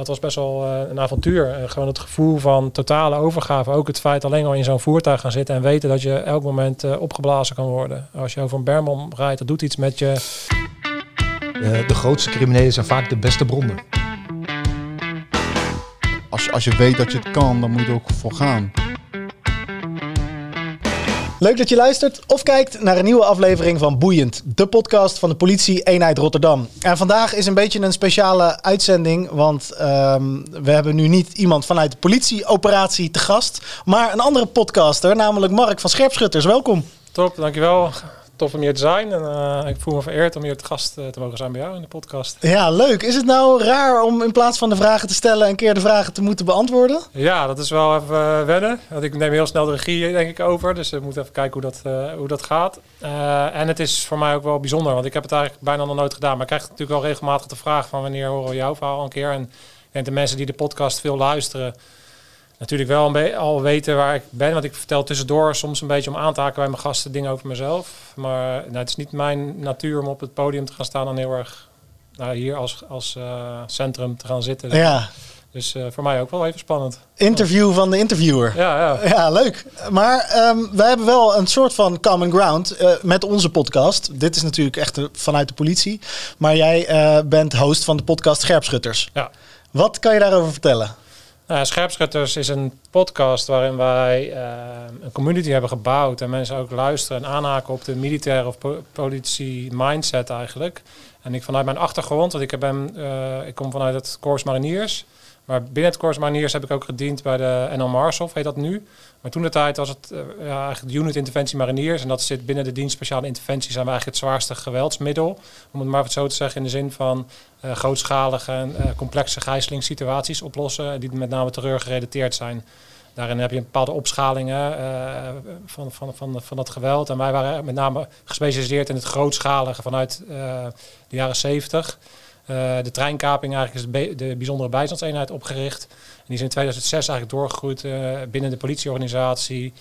dat was best wel eh, een avontuur. Uh, gewoon het gevoel van totale overgave. Ook het feit alleen al in zo'n voertuig gaan zitten en weten dat je elk moment uh, opgeblazen kan worden. Als je over een bermom rijdt, dat doet iets met je. de grootste criminelen zijn vaak de beste bronnen. Als als je weet dat je het kan, dan moet je er ook voor gaan. Leuk dat je luistert of kijkt naar een nieuwe aflevering van Boeiend, de podcast van de politie eenheid Rotterdam. En vandaag is een beetje een speciale uitzending, want um, we hebben nu niet iemand vanuit de politieoperatie te gast, maar een andere podcaster, namelijk Mark van Scherpschutters. Welkom. Top, dankjewel tof om hier te zijn. En uh, ik voel me vereerd om hier te gast uh, te mogen zijn bij jou in de podcast. Ja, leuk. Is het nou raar om in plaats van de vragen te stellen een keer de vragen te moeten beantwoorden? Ja, dat is wel even uh, wennen. Want ik neem heel snel de regie denk ik over. Dus we moeten even kijken hoe dat, hoe dat gaat. en het is voor mij ook wel bijzonder. Want ik heb het eigenlijk bijna nog nooit gedaan. Maar ik krijg natuurlijk wel regelmatig de vraag van wanneer horen we jouw verhaal een keer. En ik denk de mensen die de podcast veel luisteren natuurlijk wel een al weten waar ik ben. Want ik vertel tussendoor soms een beetje om aan te haken bij mijn gasten dingen over mezelf. Maar nou, het is niet mijn natuur om op het podium te gaan staan en heel erg nou, hier als, als uh, centrum te gaan zitten. Ja. Dus uh, voor mij ook wel even spannend. Interview van de interviewer. Ja, ja. ja leuk. Maar um, wij hebben wel een soort van common ground uh, met onze podcast. Dit is natuurlijk echt vanuit de politie. Maar jij bent host van de podcast Scherpschutters. Ja. Wat kan je daarover vertellen? Nou, Scherpschutters is een podcast waarin wij uh, een community hebben gebouwd en mensen ook luisteren en aanhaken op de militaire of po politie mindset eigenlijk. En ik vanuit mijn achtergrond, want ik, uh, ik kom vanuit het Corps Mariniers, maar binnen het Corps Mariniers heb ik ook gediend bij de NL Marshof, heet dat nu. Maar toen de tijd was het uh, ja, eigenlijk de unit interventie mariniers. En dat zit binnen de dienst speciale interventie zijn we eigenlijk het zwaarste geweldsmiddel. Om het maar even zo te zeggen in de zin van uh, grootschalige en uh, complexe gijzelingssituaties oplossen. Die met name terreur gerelateerd zijn. Daarin heb je een bepaalde opschalingen van, van, van, van dat geweld. En wij waren met name gespecialiseerd in het grootschalige vanuit de jaren 70. De treinkaping eigenlijk is de, de bijzondere bijstandseenheid opgericht die is in 2006 eigenlijk doorgegroeid uh, binnen de politieorganisatie,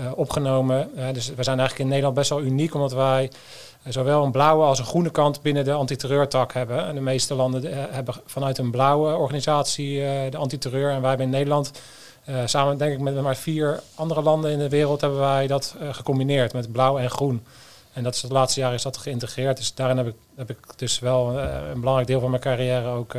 uh, opgenomen. Dus we zijn eigenlijk in Nederland best wel uniek, omdat wij zowel een blauwe als een groene kant binnen de antiterreurtak hebben. En de meeste landen hebben vanuit een blauwe organisatie de antiterreur. En wij hebben in Nederland, samen denk ik met maar vier andere landen in de wereld, hebben wij dat gecombineerd met blauw en groen. En dat is het laatste jaar is dat geïntegreerd. Dus daarin heb ik, heb ik dus wel een belangrijk deel van mijn carrière ook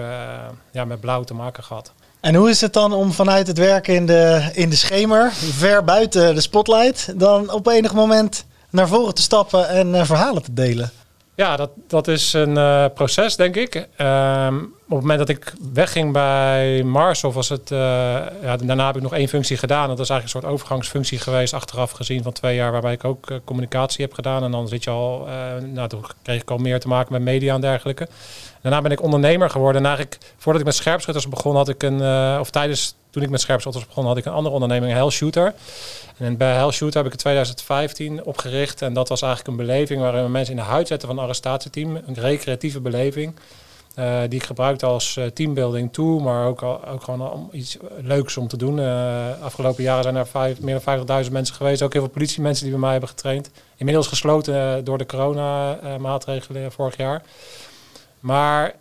ja, met blauw te maken gehad. En hoe is het dan om vanuit het werken in de, in de schemer, ver buiten de spotlight, dan op enig moment naar voren te stappen en uh, verhalen te delen? Ja, dat, dat is een uh, proces, denk ik. Um, op het moment dat ik wegging bij Mars, of was het. Uh, ja, daarna heb ik nog één functie gedaan. Dat is eigenlijk een soort overgangsfunctie geweest, achteraf gezien van twee jaar, waarbij ik ook uh, communicatie heb gedaan. En dan zit je al. nou, toen kreeg ik al meer te maken met media en dergelijke. Daarna ben ik ondernemer geworden. En eigenlijk, voordat ik met scherpschutters begon, had ik een. of tijdens toen ik met scherpschutters begon, had ik een andere onderneming, Hell Shooter. En bij Hell Shooter heb ik in 2015 opgericht. En dat was eigenlijk een beleving waarin we mensen in de huid zetten van een arrestatieteam. Een recreatieve beleving. Uh, die ik gebruikte als uh, teambuilding tool, maar ook, ook gewoon om iets leuks om te doen. Uh, afgelopen jaren zijn er vijf, meer dan 50.000 mensen geweest. Ook heel veel politiemensen die bij mij hebben getraind. Inmiddels gesloten door de corona-maatregelen vorig jaar. Maar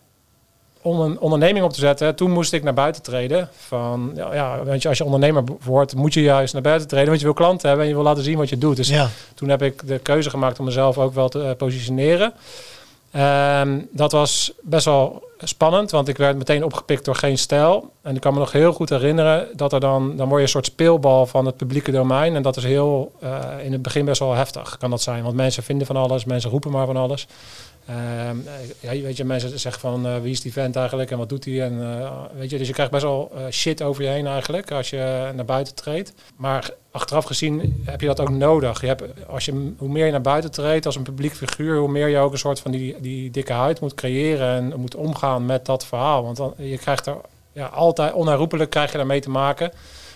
om een onderneming op te zetten, toen moest ik naar buiten treden. Van, ja, ja weet je, als je ondernemer wordt, moet je juist naar buiten treden, want je wil klanten hebben en je wil laten zien wat je doet. Dus ja. toen heb ik de keuze gemaakt om mezelf ook wel te positioneren. Um, dat was best wel spannend, want ik werd meteen opgepikt door geen stijl. En ik kan me nog heel goed herinneren dat er dan, dan word je een soort speelbal van het publieke domein. En dat is heel, uh, in het begin best wel heftig, kan dat zijn. Want mensen vinden van alles, mensen roepen maar van alles. Ehm, ja, weet je, mensen zeggen van uh, wie is die vent eigenlijk en wat doet hij? En, uh, weet je, dus je krijgt best wel shit over je heen eigenlijk als je naar buiten treedt. Maar achteraf gezien heb je dat ook nodig. Je hebt, als je, hoe meer je naar buiten treedt als een publiek figuur, hoe meer je ook een soort van die, die dikke huid moet creëren en moet omgaan met dat verhaal. Want dan, je krijgt er ja, altijd onherroepelijk krijg je daarmee te maken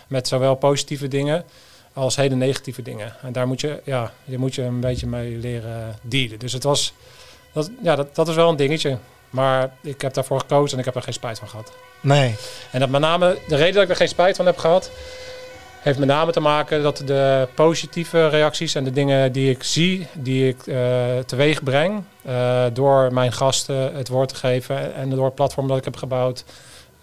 met zowel positieve dingen als hele negatieve dingen. En daar moet je, ja, je moet je een beetje mee leren dealen. Dus het was dat, ja, dat, dat is wel een dingetje. Maar ik heb daarvoor gekozen en ik heb er geen spijt van gehad. Nee. En dat met name, de reden dat ik er geen spijt van heb gehad, heeft met name te maken dat de positieve reacties en de dingen die ik zie, die ik uh, teweeg breng, uh, door mijn gasten het woord te geven en door het platform dat ik heb gebouwd,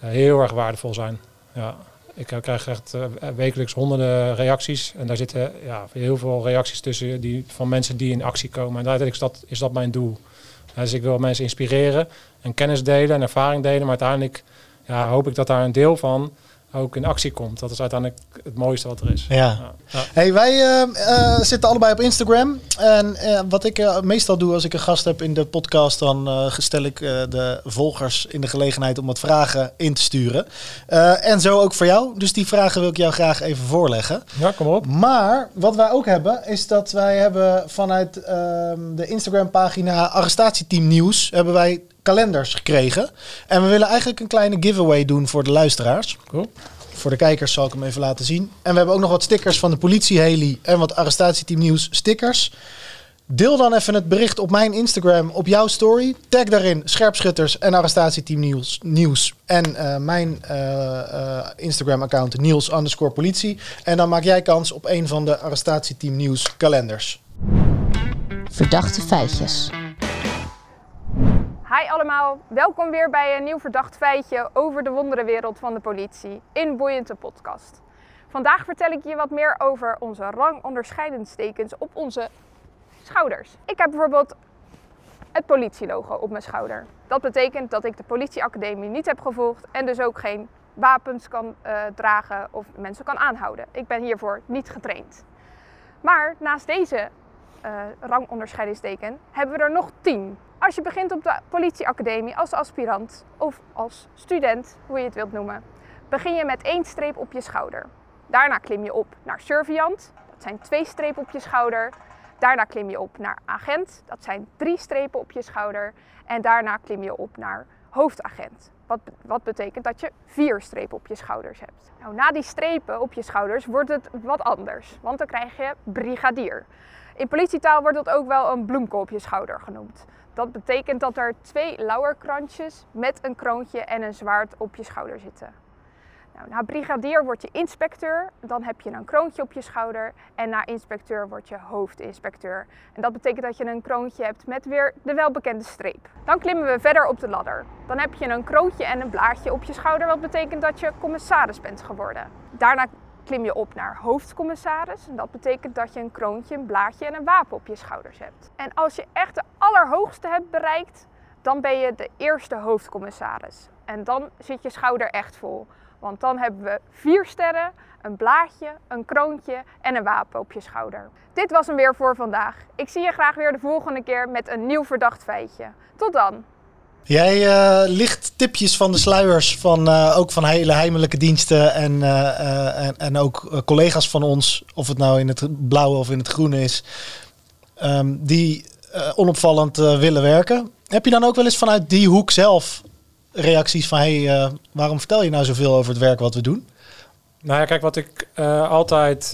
eh, heel erg waardevol zijn. Ja. Ik eh, krijg echt eh, wekelijks honderden reacties. En daar zitten ja, heel veel reacties tussen die, van mensen die in actie komen. En uiteindelijk is dat, is dat mijn doel. Dus ik wil mensen inspireren en kennis delen en ervaring delen. Maar uiteindelijk ja, hoop ik dat daar een deel van ook in actie komt. Dat is uiteindelijk het mooiste wat er is. Ja. Ja. Ja. Hey, wij eh, eh, zitten allebei op Instagram. En eh, wat ik meestal doe als ik een gast heb in de podcast, dan stel ik de volgers in de gelegenheid om wat vragen in te sturen. En zo ook voor jou. Dus die vragen wil ik jou graag even voorleggen. ja, kom op. Maar wat wij ook hebben, is dat wij hebben vanuit ehm, de Instagram pagina Arrestatieteam Nieuws, hebben wij kalenders gekregen. En we willen eigenlijk een kleine giveaway doen voor de luisteraars. Cool. Voor de kijkers zal ik hem even laten zien. En we hebben ook nog wat stickers van de politie Heli en wat arrestatieteam nieuws stickers. Deel dan even het bericht op mijn Instagram, op jouw story. Tag daarin scherpschutters en arrestatieteam nieuws. nieuws. En eh, mijn eh, eh, Instagram account Niels underscore politie. En dan maak jij kans op een van de arrestatieteam nieuws kalenders. Verdachte feitjes. Hi allemaal, welkom weer bij een nieuw verdacht feitje over de wonderenwereld van de politie in Boeiende Podcast. Vandaag vertel ik je wat meer over onze rangonderscheidingstekens op onze schouders. Ik heb bijvoorbeeld het politielogo op mijn schouder. Dat betekent dat ik de politieacademie niet heb gevolgd en dus ook geen wapens kan eh, dragen of mensen kan aanhouden. Ik ben hiervoor niet getraind. Maar naast deze eh, rangonderscheidingsteken hebben we er nog tien. Als je begint op de politieacademie als aspirant of als student, hoe je het wilt noemen, begin je met één streep op je schouder. Daarna klim je op naar surveillant, dat zijn twee strepen op je schouder. Daarna klim je op naar agent, dat zijn drie strepen op je schouder. En daarna klim je op naar hoofdagent. Wat, wat betekent dat je vier strepen op je schouders hebt. Nou, na die strepen op je schouders wordt het wat anders, want dan krijg je brigadier. In politietaal wordt dat ook wel een bloemkool op je schouder genoemd. Dat betekent dat er twee lauwerkrantjes met een kroontje en een zwaard op je schouder zitten. Nou, na brigadier word je inspecteur, dan heb je een kroontje op je schouder. En na inspecteur word je hoofdinspecteur. En dat betekent dat je een kroontje hebt met weer de welbekende streep. Dan klimmen we verder op de ladder. Dan heb je een kroontje en een blaadje op je schouder, wat betekent dat je commissaris bent geworden. Daarna klim je op naar hoofdcommissaris. En dat betekent dat je een kroontje, een blaadje en een wapen op je schouders hebt. En als je echt de allerhoogste hebt bereikt, dan ben je de eerste hoofdcommissaris. En dan zit je schouder echt vol. Want dan hebben we vier sterren, een blaadje, een kroontje en een wapen op je schouder. Dit was hem weer voor vandaag. Ik zie je graag weer de volgende keer met een nieuw verdacht feitje. Tot dan! Jij eh, licht tipjes van de sluiers van eh, ook van hele heimelijke diensten en, eh, en, en ook collega's van ons, of het nou in het blauwe of in het groene is, ehm, die onopvallend willen werken. Heb je dan ook wel eens vanuit die hoek zelf reacties van hey, waarom vertel je nou zoveel over het werk wat we doen? Nou ja, kijk, wat ik altijd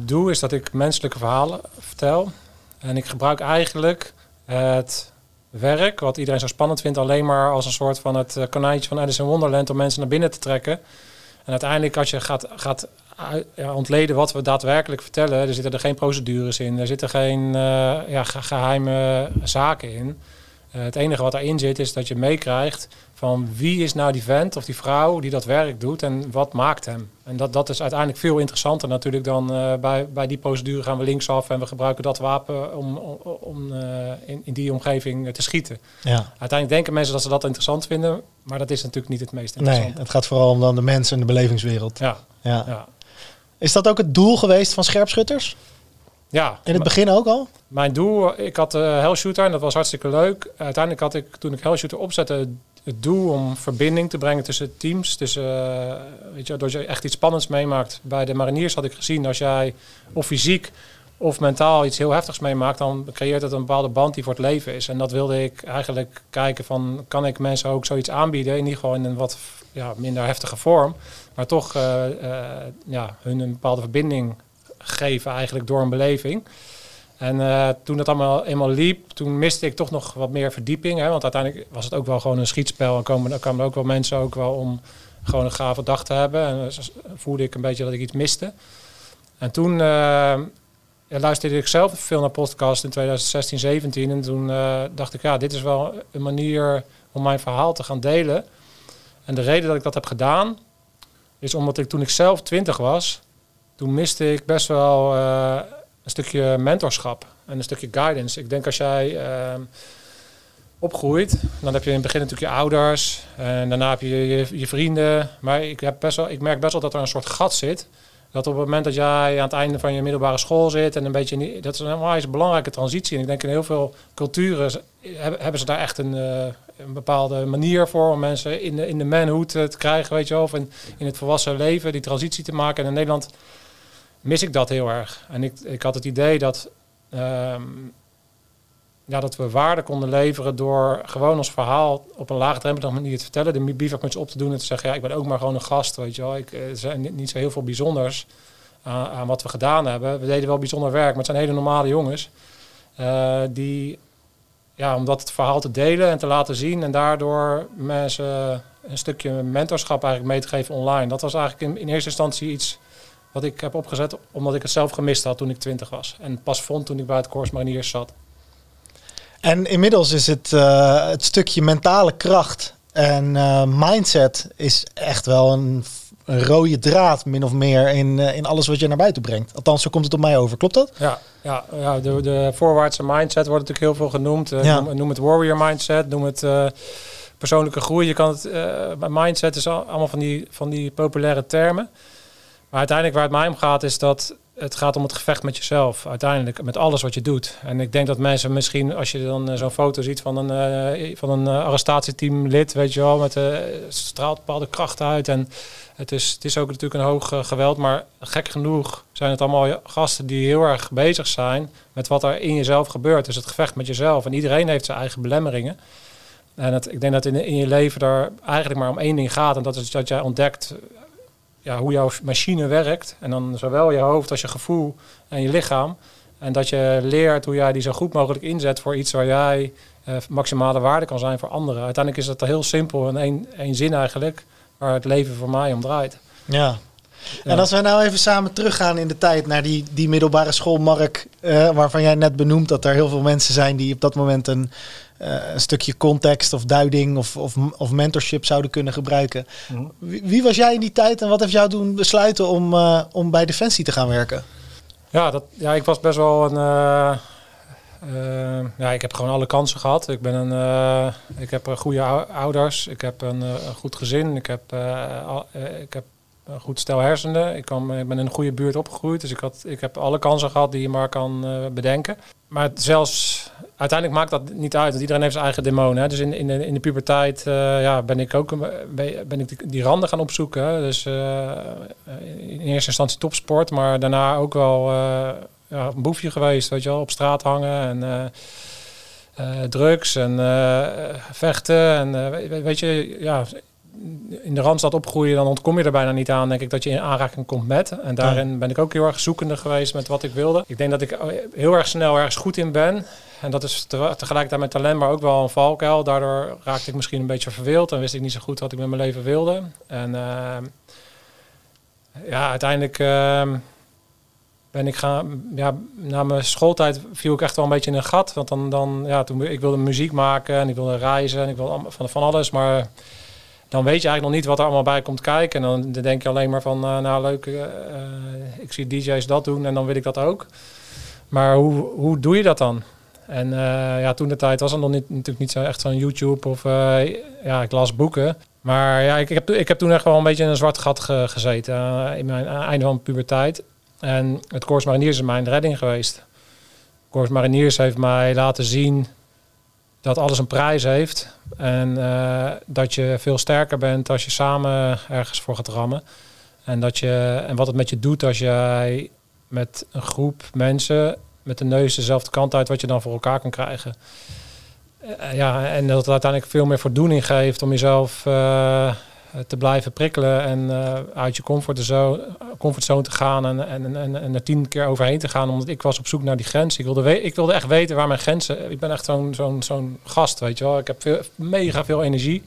doe, is dat ik menselijke verhalen vertel. En ik gebruik eigenlijk het werk, wat iedereen zo spannend vindt, alleen maar als een soort van het eh, konijntje van Alice in Wonderland om mensen naar binnen te trekken. En uiteindelijk, als je gaat, gaat ontleden wat we daadwerkelijk vertellen, er zitten er geen procedures in, er zitten geen eh, ja, ge- geheime zaken in. Eh, het enige wat daarin zit, is dat je meekrijgt van wie is nou die vent of die vrouw die dat werk doet en wat maakt hem. En dat, dat is uiteindelijk veel interessanter natuurlijk dan eh, bij, bij die procedure gaan we linksaf en we gebruiken dat wapen om, om, eh, in, in die omgeving te schieten. Ja. Uiteindelijk denken mensen dat ze dat interessant vinden, maar dat is natuurlijk niet het meest Nee, interessante. het gaat vooral om dan de mensen en de belevingswereld. Ja, Ja. ja. Is dat ook het doel geweest van scherpschutters? Ja. In het begin ook al? Mijn doel, ik had uh, Hellshooter en dat was hartstikke leuk. Uiteindelijk had ik, toen ik Hellshooter opzette, het doel om verbinding te brengen tussen teams. Tussen, eh, weet je, door je echt iets spannends meemaakt. Bij de mariniers had ik gezien, als jij of fysiek of mentaal iets heel heftigs meemaakt, dan creëert het een bepaalde band die voor het leven is. En dat wilde ik eigenlijk kijken van, kan ik mensen ook zoiets aanbieden? In ieder geval in een wat ja, minder heftige vorm. Maar toch uh, uh, ja, hun een bepaalde verbinding geven eigenlijk door een beleving. En uh, toen dat allemaal eenmaal liep, toen miste ik toch nog wat meer verdieping. Hè? Want uiteindelijk was het ook wel gewoon een schietspel. En komen, er kwamen ook wel mensen ook wel om gewoon een gave dag te hebben. En dus voelde ik een beetje dat ik iets miste. En toen ja, luisterde ik zelf veel naar podcast in 2016, 17. En toen dacht ik, ja, dit is wel een manier om mijn verhaal te gaan delen. En de reden dat ik dat heb gedaan, is omdat ik toen ik zelf 20 was, toen miste ik best wel eh, een stukje mentorschap en een stukje guidance. Ik denk als jij ehm, opgroeit, dan heb je in het begin natuurlijk je ouders en daarna heb je je, vrienden. Maar ik, heb best wel, ik merk best wel dat er een soort gat zit. Dat op het moment dat jij aan het einde van je middelbare school zit en een beetje, dat is een een belangrijke transitie. En ik denk in heel veel culturen hebben ze daar echt een, eh, een bepaalde manier voor om mensen in de, in de manhood eh, te krijgen, weet je wel, of in, in het volwassen leven die transitie te maken. En in Nederland mis ik dat heel erg. En ik, ik had het idee dat, ehm, ja, dat we waarde konden leveren door gewoon ons verhaal op een laagdrempelige manier te vertellen, de bivakmuts op te doen en te zeggen, ja, ik ben ook maar gewoon een gast, weet je wel. Ik, eh, er zijn niet- zo heel veel bijzonders aan, aan wat we gedaan hebben. We deden wel bijzonder werk, maar het zijn hele normale jongens. eh, die, ja, om dat verhaal te delen en te laten zien en daardoor mensen een stukje mentorschap eigenlijk mee te geven online. Dat was eigenlijk in, in eerste instantie iets wat ik heb opgezet omdat ik het zelf gemist had toen ik twintig was. En pas vond toen ik bij het Corps Mariniers zat. En inmiddels is het, eh, het stukje mentale kracht en eh, mindset is echt wel een, een rode draad, min of meer, in, eh, in alles wat je naar buiten brengt. Althans, zo komt het op mij over. Klopt dat? Ja, ja, ja de, de voorwaartse mindset wordt natuurlijk heel veel genoemd. Ja. noem, noem het warrior mindset, noem het persoonlijke groei. Je kan het, mindset is al- allemaal van die, van die populaire termen. Maar uiteindelijk waar het mij om gaat is dat het gaat om het gevecht met jezelf. Uiteindelijk met alles wat je doet. En ik denk dat mensen misschien, als je dan eh, zo'n foto ziet van een, eh, van een eh, arrestatieteamlid, weet je wel, met eh, straalt bepaalde kracht uit. En het is, het is ook natuurlijk een hoog geweld, maar gek genoeg zijn het allemaal gasten die heel erg bezig zijn met wat er in jezelf gebeurt. Dus het gevecht met jezelf. En iedereen heeft zijn eigen belemmeringen. En het, ik denk dat in, in je leven daar eigenlijk maar om één ding gaat. En dat is dat jij ontdekt ja, hoe jouw machine werkt. En dan zowel je hoofd als je gevoel en je lichaam. En dat je leert hoe jij die zo goed mogelijk inzet voor iets waar jij eh, maximale waarde kan zijn voor anderen. Uiteindelijk is het heel simpel en één, één zin eigenlijk, waar het leven voor mij om draait. Ja. En als we nou even samen teruggaan in de tijd naar die, die middelbare school, Mark, eh, waarvan jij net benoemt dat er heel veel mensen zijn die op dat moment een, een stukje context of duiding of, of, of mentorship zouden kunnen gebruiken. Wie, wie was jij in die tijd en wat heeft jou doen besluiten om, eh, om bij Defensie te gaan werken? Ja, dat, ja, ik was best wel een. eh, eh, ja, ik heb gewoon alle kansen gehad. Ik ben een. eh, ik heb eh, goede ou- ouders. Ik heb een, eh, een goed gezin. Ik heb, eh, al- eh, ik heb een goed stel hersenen. Ik, kan, ik ben in een goede buurt opgegroeid. Dus ik, had, ik heb alle kansen gehad die je maar kan eh, bedenken. Maar het zelfs uiteindelijk maakt dat niet uit. Want iedereen heeft zijn eigen demonen. Hè. Dus in, in, de, in de puberteit eh, ja, ben ik ook ben, ben ik die, die randen gaan opzoeken. Hè. Dus eh, in eerste instantie topsport, maar daarna ook wel eh, ja, een boefje geweest. Weet je wel, op straat hangen en drugs en vechten. En we- weet je, ja, in de Randstad opgroeien, dan ontkom je er bijna niet aan, denk ik, dat je in aanraking komt met. En daarin ben ik ook heel erg zoekende geweest met wat ik wilde. Ik denk dat ik heel erg snel ergens goed in ben. En dat is te- tegelijkertijd mijn talent, maar ook wel een valkuil. Daardoor raakte ik misschien een beetje verveeld en wist ik niet zo goed wat ik met mijn leven wilde. En eh, ja, uiteindelijk ehm, ben ik gaan, ja, na mijn schooltijd viel ik echt wel een beetje in een gat. Want dan, dan ja, toen ik wilde muziek maken en ik wilde reizen en ik wilde van, van alles, maar dan weet je eigenlijk nog niet wat er allemaal bij komt kijken. En dan, dan denk je alleen maar van, eh, nou leuk, eh, eh, ik zie DJ's dat doen en dan wil ik dat ook. Maar hoe, hoe doe je dat dan? En eh, ja, toen de tijd was er nog niet, natuurlijk niet zo echt zo'n YouTube of eh, ja, ik las boeken. Maar ja, ik, ik, heb, ik heb toen echt wel een beetje in een zwart gat ge- gezeten eh, in mijn uh, einde van mijn puberteit. En het Corps Mariniers is mijn redding geweest. Corps Mariniers heeft mij laten zien dat alles een prijs heeft. En dat je veel sterker bent als je samen ergens voor gaat rammen. En, dat je, en wat het met je doet als jij met een groep mensen met de neus dezelfde kant uit, wat je dan voor elkaar kan krijgen. Eh, ja, en dat het uiteindelijk veel meer voldoening geeft om jezelf eh, te blijven prikkelen en eh, uit je comfortzone, comfortzone te gaan en, en, en, en er tien keer overheen te gaan. Omdat ik was op zoek naar die grens. Ik wilde, ik wilde echt weten waar mijn grenzen... Ik ben echt zo'n zo'n zo'n gast, weet je wel. Ik heb mega veel energie.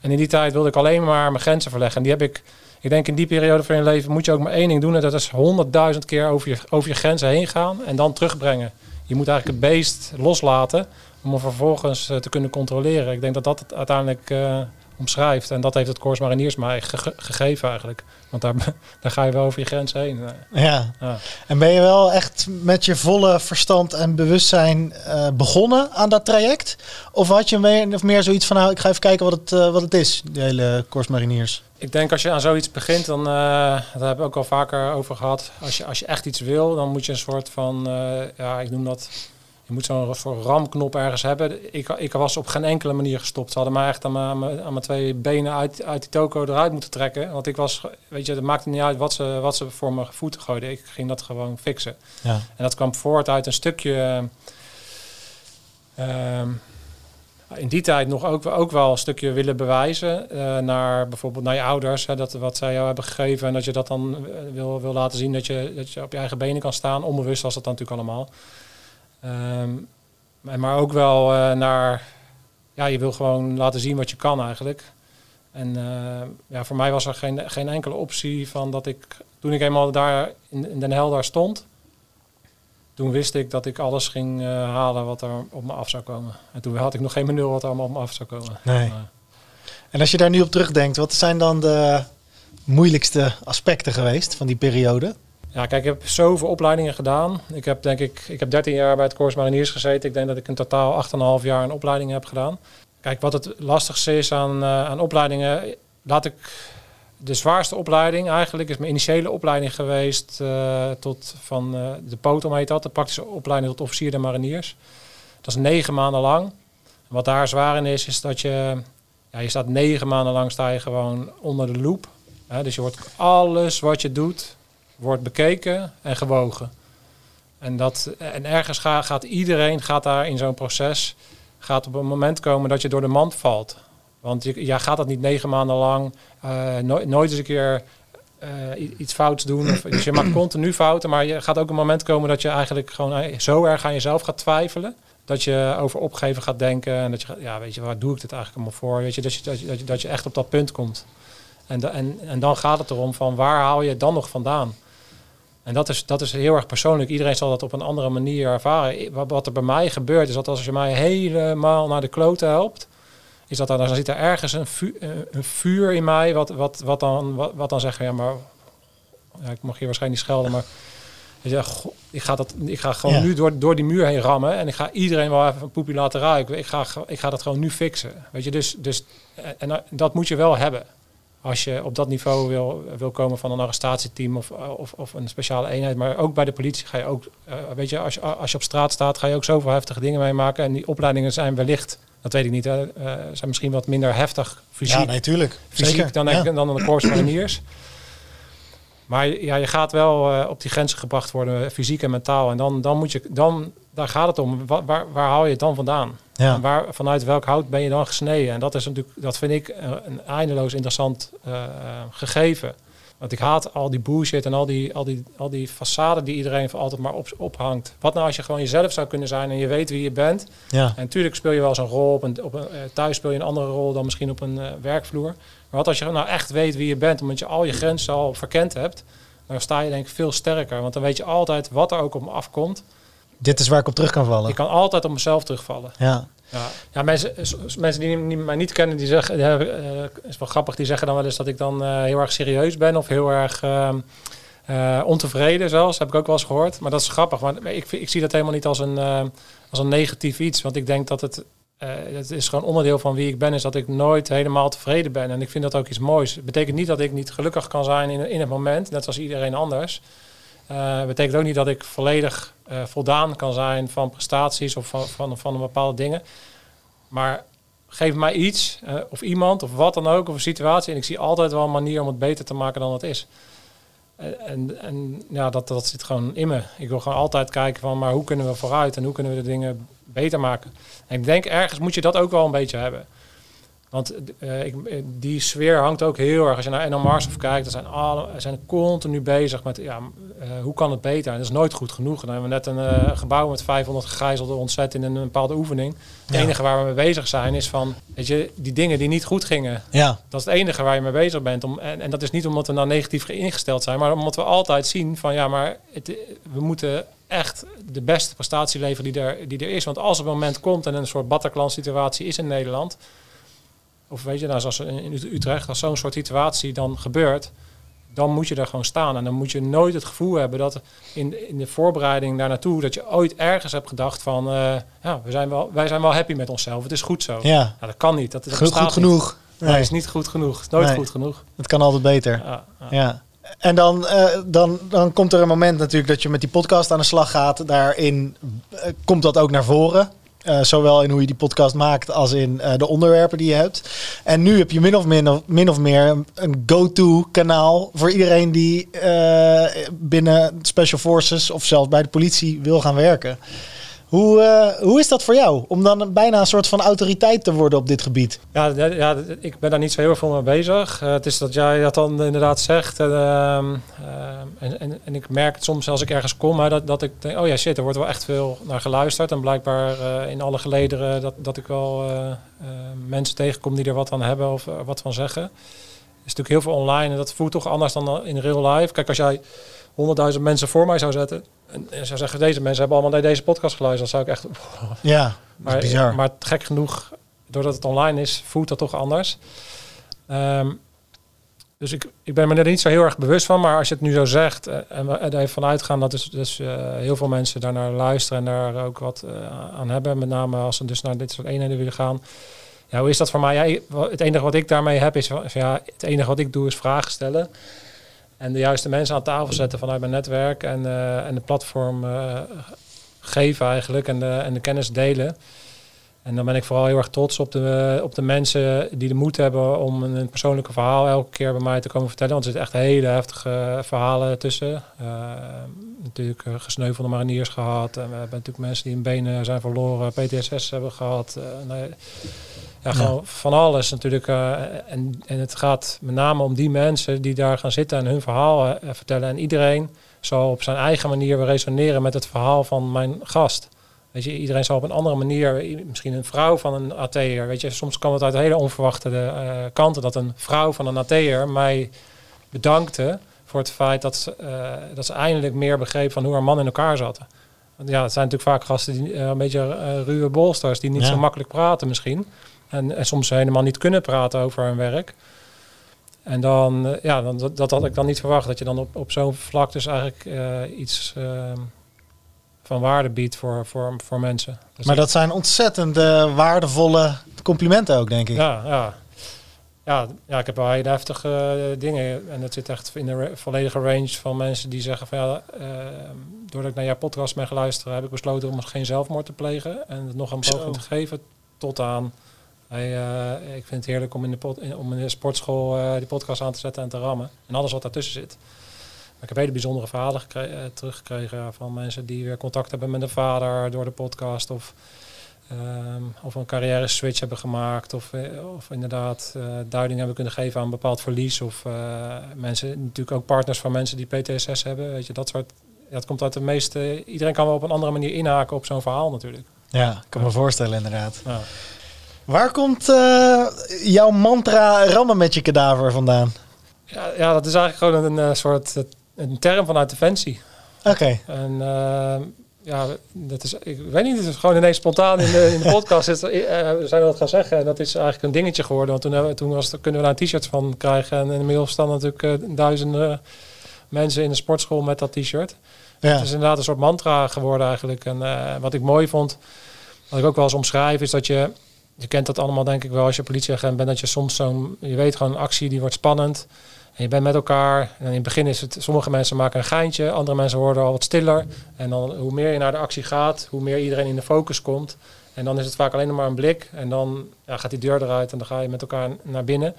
En in die tijd wilde ik alleen maar mijn grenzen verleggen. En die heb ik... Ik denk in die periode van je leven moet je ook maar één ding doen. En dat is honderdduizend keer over je, over je grenzen heen gaan en dan terugbrengen. Je moet eigenlijk het beest loslaten om hem vervolgens eh, te kunnen controleren. Ik denk dat dat het uiteindelijk eh, omschrijft. En dat heeft het Corps Mariniers mij ge- gegeven eigenlijk. Want daar, daar ga je wel over je grens heen. Ja. Ja. En ben je wel echt met je volle verstand en bewustzijn eh, begonnen aan dat traject? Of had je meer, of meer zoiets van, nou, ik ga even kijken wat het, eh, wat het is, die hele Corps Mariniers? Ik denk als je aan zoiets begint, dan, eh daar hebben we ook al vaker over gehad. Als je, als je echt iets wil, dan moet je een soort van, eh, ja, ik noem dat, je moet zo'n soort ramknop ergens hebben. Ik, ik was op geen enkele manier gestopt. Ze hadden mij echt aan mijn, aan mijn, aan mijn twee benen uit, uit die toko eruit moeten trekken. Want ik was, weet je, het maakte niet uit wat ze, wat ze voor mijn voeten gooiden. Ik ging dat gewoon fixen. Ja. En dat kwam voort uit een stukje. ehm, in die tijd nog ook, ook wel een stukje willen bewijzen eh, naar bijvoorbeeld naar je ouders, hè, dat wat zij jou hebben gegeven en dat je dat dan eh, wil, wil laten zien dat je, dat je op je eigen benen kan staan. Onbewust was dat dan natuurlijk allemaal. Ehm, maar- ook wel eh, naar, ja, je wil gewoon laten zien wat je kan eigenlijk. En ja, voor mij was er geen, geen enkele optie van dat ik, toen ik eenmaal daar in, in Den Helder stond, toen wist ik dat ik alles ging eh, halen wat er op me af zou komen. En toen had ik nog geen benul wat er allemaal op me af zou komen. Nee. Maar- En als je daar nu op terugdenkt, wat zijn dan de moeilijkste aspecten geweest van die periode? Ja, kijk, ik heb zoveel opleidingen gedaan. Ik heb denk ik, ik heb 13 jaar bij het Corps Mariniers gezeten. Ik denk dat ik in totaal 8,5 jaar een opleiding heb gedaan. Kijk, wat het lastigste is aan, eh, aan opleidingen, laat ik de zwaarste opleiding eigenlijk is mijn initiële opleiding geweest eh, tot van eh, de POTOM heet dat, de praktische opleiding tot officier der mariniers. Dat is negen maanden lang. Wat daar zwaar in is, is dat je, ja, je staat negen maanden lang sta je gewoon onder de loep. Hè, dus je wordt alles wat je doet, wordt bekeken en gewogen. En, dat, en ergens ga- gaat iedereen gaat daar in zo'n proces gaat op een moment komen dat je door de mand valt. Want je, jij gaat dat niet negen maanden lang eh, nooit, nooit eens een keer i- iets fouts doen. Of, dus je maakt continu fouten, maar je gaat ook een moment komen dat je eigenlijk gewoon eh, zo erg aan jezelf gaat twijfelen. Dat je over opgeven gaat denken. En dat je gaat, ja, weet je, waar doe ik dit eigenlijk allemaal voor? Weet je, dat je, dat je, dat je, dat je echt op dat punt komt. En, da- en, en dan gaat het erom van waar haal je het dan nog vandaan? En dat is, dat is heel erg persoonlijk. Iedereen zal dat op een andere manier ervaren. Wat, wat er bij mij gebeurt, is dat als je mij helemaal naar de kloten helpt, is dat dan, dan zit er ergens een, vu- eh, een vuur in mij, wat, wat, wat, dan, wat, wat dan zegt, ja, maar ja, ik mag hier waarschijnlijk niet schelden, maar je, goh, ik, ga dat, ik ga gewoon Ja. nu door, door die muur heen rammen en ik ga iedereen wel even een poepie laten ruiken. Ik ga, ik ga dat gewoon nu fixen. Weet je, dus, dus en, en dat moet je wel hebben. Als je op dat niveau wil, wil komen van een arrestatieteam of, of, of een speciale eenheid. Maar ook bij de politie ga je ook, eh, weet je, als je, als je op straat staat, ga je ook zoveel heftige dingen meemaken. En die opleidingen zijn wellicht, dat weet ik niet, hè, eh, zijn misschien wat minder heftig fysiek Ja, nee, fysiek dan, Ja. dan de Corps Mariniers. Maar ja, je gaat wel eh, op die grenzen gebracht worden, fysiek en mentaal. En dan, dan moet je, dan, daar gaat het om. Wa- waar, waar haal je het dan vandaan? Ja. En waar, vanuit welk hout ben je dan gesneden? En dat is natuurlijk, dat vind ik eh, een eindeloos interessant gegeven. Want ik haat al die bullshit en al die, al die, al die façade die iedereen voor altijd maar op, ophangt. Wat nou als je gewoon jezelf zou kunnen zijn en je weet wie je bent? Ja. En natuurlijk speel je wel eens een rol op een, op een eh, thuis speel je een andere rol dan misschien op een eh, werkvloer. Maar wat als je nou echt weet wie je bent, omdat je al je grenzen al verkend hebt, dan sta je denk ik veel sterker. Want dan weet je altijd wat er ook op me afkomt. Dit is waar ik op terug kan vallen. Ik kan altijd op mezelf terugvallen. Ja. Ja, ja mensen, mensen die mij niet kennen, die zeggen, eh, is wel grappig, die zeggen dan wel eens dat ik dan eh, heel erg serieus ben of heel erg ehm, eh, ontevreden zelfs. Heb ik ook wel eens gehoord. Maar dat is grappig, want ik, ik zie dat helemaal niet als een, eh, als een negatief iets. Want ik denk dat het, eh, het is gewoon onderdeel van wie ik ben, is dat ik nooit helemaal tevreden ben. En ik vind dat ook iets moois. Het betekent niet dat ik niet gelukkig kan zijn in, in het moment, net als iedereen anders. Het betekent ook niet dat ik volledig eh, voldaan kan zijn van prestaties of van, van, van bepaalde dingen. Maar geef mij iets, eh, of iemand, of wat dan ook, of een situatie. En ik zie altijd wel een manier om het beter te maken dan het is. En, en, en ja, dat, dat zit gewoon in me. Ik wil gewoon altijd kijken van, maar hoe kunnen we vooruit en hoe kunnen we de dingen beter maken. En ik denk ergens moet je dat ook wel een beetje hebben. Want eh, ik, eh, die sfeer hangt ook heel erg. Als je naar NL Mars kijkt, dan zijn alle zijn continu bezig met ja, eh, hoe kan het beter? En dat is nooit goed genoeg. Dan hebben we net een gebouw met 500 gegijzelden ontzet in een bepaalde oefening. Het Ja. enige waar we mee bezig zijn is van, weet je, die dingen die niet goed gingen. Ja. Dat is het enige waar je mee bezig bent. Om, en, en dat is niet omdat we nou negatief ingesteld zijn, maar omdat we altijd zien van ja, maar het, we moeten echt de beste prestatie leveren die er, die er is. Want als er een moment komt en een soort Bataclan situatie is in Nederland, of weet je, nou, zoals in Utrecht, als zo'n soort situatie dan gebeurt, dan moet je er gewoon staan. En dan moet je nooit het gevoel hebben dat in, in de voorbereiding daar naartoe, dat je ooit ergens hebt gedacht van, eh, ja, we zijn wel, wij zijn wel happy met onszelf. Het is goed zo. Ja, Nou, dat kan niet. Dat, dat goed, genoeg. Nee, Nee, is niet goed genoeg. Het is nooit Nee. goed genoeg. het kan altijd beter. Ja, ja. Ja. En dan, eh, dan, dan komt er een moment natuurlijk dat je met die podcast aan de slag gaat. Daarin eh, komt dat ook naar voren. Eh, zowel in hoe je die podcast maakt als in eh, de onderwerpen die je hebt. En nu heb je min of, min, of meer een- een go-to kanaal voor iedereen die eh, binnen Special Forces of zelfs bij de politie wil gaan werken. Hoe, eh, hoe is dat voor jou om dan bijna een soort van autoriteit te worden op dit gebied? Ja, ja, ik ben daar niet zo heel veel mee bezig. Eh, het is dat jij dat dan inderdaad zegt. En, ehm, ehm, en, en, en ik merk het soms als ik ergens kom, dat, dat ik denk, oh ja shit, er wordt wel echt veel naar geluisterd. En blijkbaar eh, in alle gelederen dat, dat ik wel mensen tegenkom die er wat aan hebben of wat van zeggen. Er is natuurlijk heel veel online en dat voelt toch anders dan in real life. Kijk, als jij honderdduizend mensen voor mij zou zetten en, en zou zeggen, deze mensen hebben allemaal naar deze podcast geluisterd, dan zou ik echt Ja, maar, bizar. maar gek genoeg, doordat het online is, voelt dat toch anders. Ehm, dus ik, ik ben me er niet zo heel erg bewust van. Maar als je het nu zo zegt eh, en we er even vanuit gaan dat dus, dus eh, heel veel mensen daarnaar luisteren en daar ook wat eh, aan hebben. Met name als ze dus naar dit soort eenheden willen gaan. Ja, hoe is dat voor mij? Ja, het enige wat ik daarmee heb is, van, ja, het enige wat ik doe is vragen stellen. En de juiste mensen aan tafel zetten vanuit mijn netwerk en, eh, en de platform eh, geven eigenlijk en de, en de kennis delen. En dan ben ik vooral heel erg trots op de, op de mensen die de moed hebben om een persoonlijke verhaal elke keer bij mij te komen vertellen. Want er zitten echt hele heftige verhalen tussen. Eh, natuurlijk gesneuvelde mariniers gehad. En we hebben natuurlijk mensen die hun benen zijn verloren, PTSS hebben gehad. Eh, ja, van alles natuurlijk. eh, en, en het gaat met name om die mensen die daar gaan zitten en hun verhaal eh, vertellen. En iedereen zal op zijn eigen manier resoneren met het verhaal van mijn gast. Weet je, iedereen zal op een andere manier, misschien een vrouw van een AT'er, weet je, soms kan het uit hele onverwachte eh, kanten dat een vrouw van een AT'er mij bedankte voor het feit dat ze, dat ze eindelijk meer begreep van hoe haar man in elkaar zat. Want ja, het zijn natuurlijk vaak gasten die een beetje ruwe bolsters, die niet Ja. zo makkelijk praten misschien. En, en soms helemaal niet kunnen praten over hun werk. En dan, eh, ja, dan, dat, dat had ik dan niet verwacht. Dat je dan op, op zo'n vlak dus eigenlijk eh, iets eh, van waarde biedt voor, voor, voor mensen. Dus Maar dat zijn ontzettend waardevolle complimenten ook, denk ik. ja, ja. Ja, ja, ik heb wel hele heftige eh, dingen. En dat zit echt in de volledige range van mensen die zeggen van ja, eh, doordat ik naar jouw podcast ben geluisterd, heb ik besloten om geen zelfmoord te plegen en het nog een poging te geven. Tot aan, eh, ik vind het heerlijk om in de, pod, in- om in de sportschool eh, die podcast aan te zetten en te rammen. En alles wat daartussen zit. Maar ik heb hele bijzondere verhalen gekre- eh, teruggekregen van mensen die weer contact hebben met een vader door de podcast. Of Ehm, of een carrière switch hebben gemaakt. Of, of inderdaad duiding hebben kunnen geven aan een bepaald verlies. Of mensen, natuurlijk ook partners van mensen die PTSS hebben. Weet je, dat soort. Het komt uit de meeste. Iedereen kan wel op een andere manier inhaken op zo'n verhaal natuurlijk. Ja, ik kan me voorstellen inderdaad. Ja. Waar komt eh, jouw mantra rammen met je kadaver vandaan? Ja, ja, dat is eigenlijk gewoon een, eh, soort eh, een term vanuit Defensie. Oké, En eh, ja, dat is, ik weet niet, het is gewoon ineens spontaan in de, in de podcast. Is, eh, we zijn dat gaan zeggen en dat is eigenlijk een dingetje geworden. Want toen, hebben toen was, kunnen we daar een t-shirt van krijgen. En inmiddels staan natuurlijk eh, duizenden mensen in de sportschool met dat t-shirt. ja. Het is inderdaad een soort mantra geworden eigenlijk. En eh, wat ik mooi vond, wat ik ook wel eens omschrijf, is dat je... Je kent dat allemaal denk ik wel als je politieagent bent. Dat je soms zo'n... Je weet gewoon een actie die wordt spannend. En je bent met elkaar. En in het begin is het... Sommige mensen maken een geintje. Andere mensen worden al wat stiller. En dan hoe meer je naar de actie gaat, hoe meer iedereen in de focus komt. En dan is het vaak alleen nog maar een blik. En dan ja, gaat die deur eruit en dan ga je met elkaar naar binnen.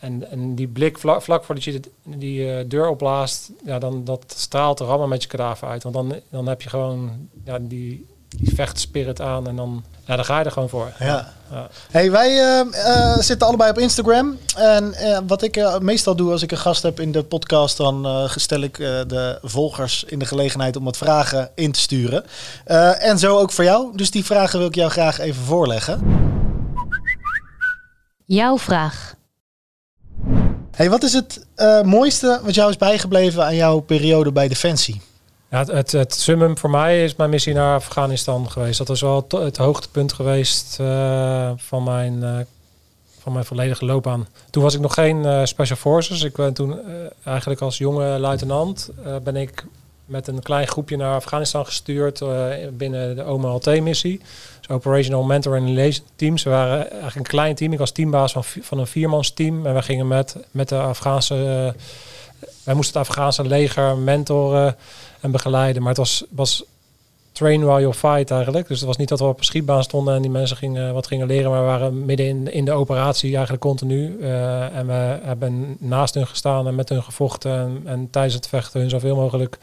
En, en die blik vlak, vlak voordat je die eh, deur opblaast, ja, dan dat straalt er allemaal met je kadaver uit. Want dan, dan heb je gewoon ja, die, die vechtspirit aan en dan, ja, dan ga je er gewoon voor. Ja. Ja. Hey, wij eh, eh, zitten allebei op Instagram. En eh, wat ik eh, meestal doe als ik een gast heb in de podcast, dan eh, stel ik eh, de volgers in de gelegenheid om wat vragen in te sturen. Eh, en zo ook voor jou. Dus die vragen wil ik jou graag even voorleggen. Jouw vraag. Hey, wat is het eh, mooiste wat jou is bijgebleven aan jouw periode bij Defensie? Ja, het, het, summum voor mij is mijn missie naar Afghanistan geweest. Dat is wel het, hoogtepunt geweest eh, van mijn eh, van mijn volledige loopbaan. Toen was ik nog geen eh, Special Forces. Ik ben toen eigenlijk als jonge luitenant ben ik met een klein groepje naar Afghanistan gestuurd binnen de OMLT-missie. Dus Operational Mentor and Liaison Teams. We waren eigenlijk een klein team. Ik was teambaas van, van een viermans team. En we gingen met, met de Afghaanse... wij moesten het Afghaanse leger mentoren en begeleiden. Maar het was, was train while you fight eigenlijk. Dus het was niet dat we op een schietbaan stonden en die mensen gingen wat gingen leren, maar we waren midden in, in de operatie eigenlijk continu. Eh, en we hebben naast hun gestaan en met hun gevochten en, en tijdens het vechten hun zoveel mogelijk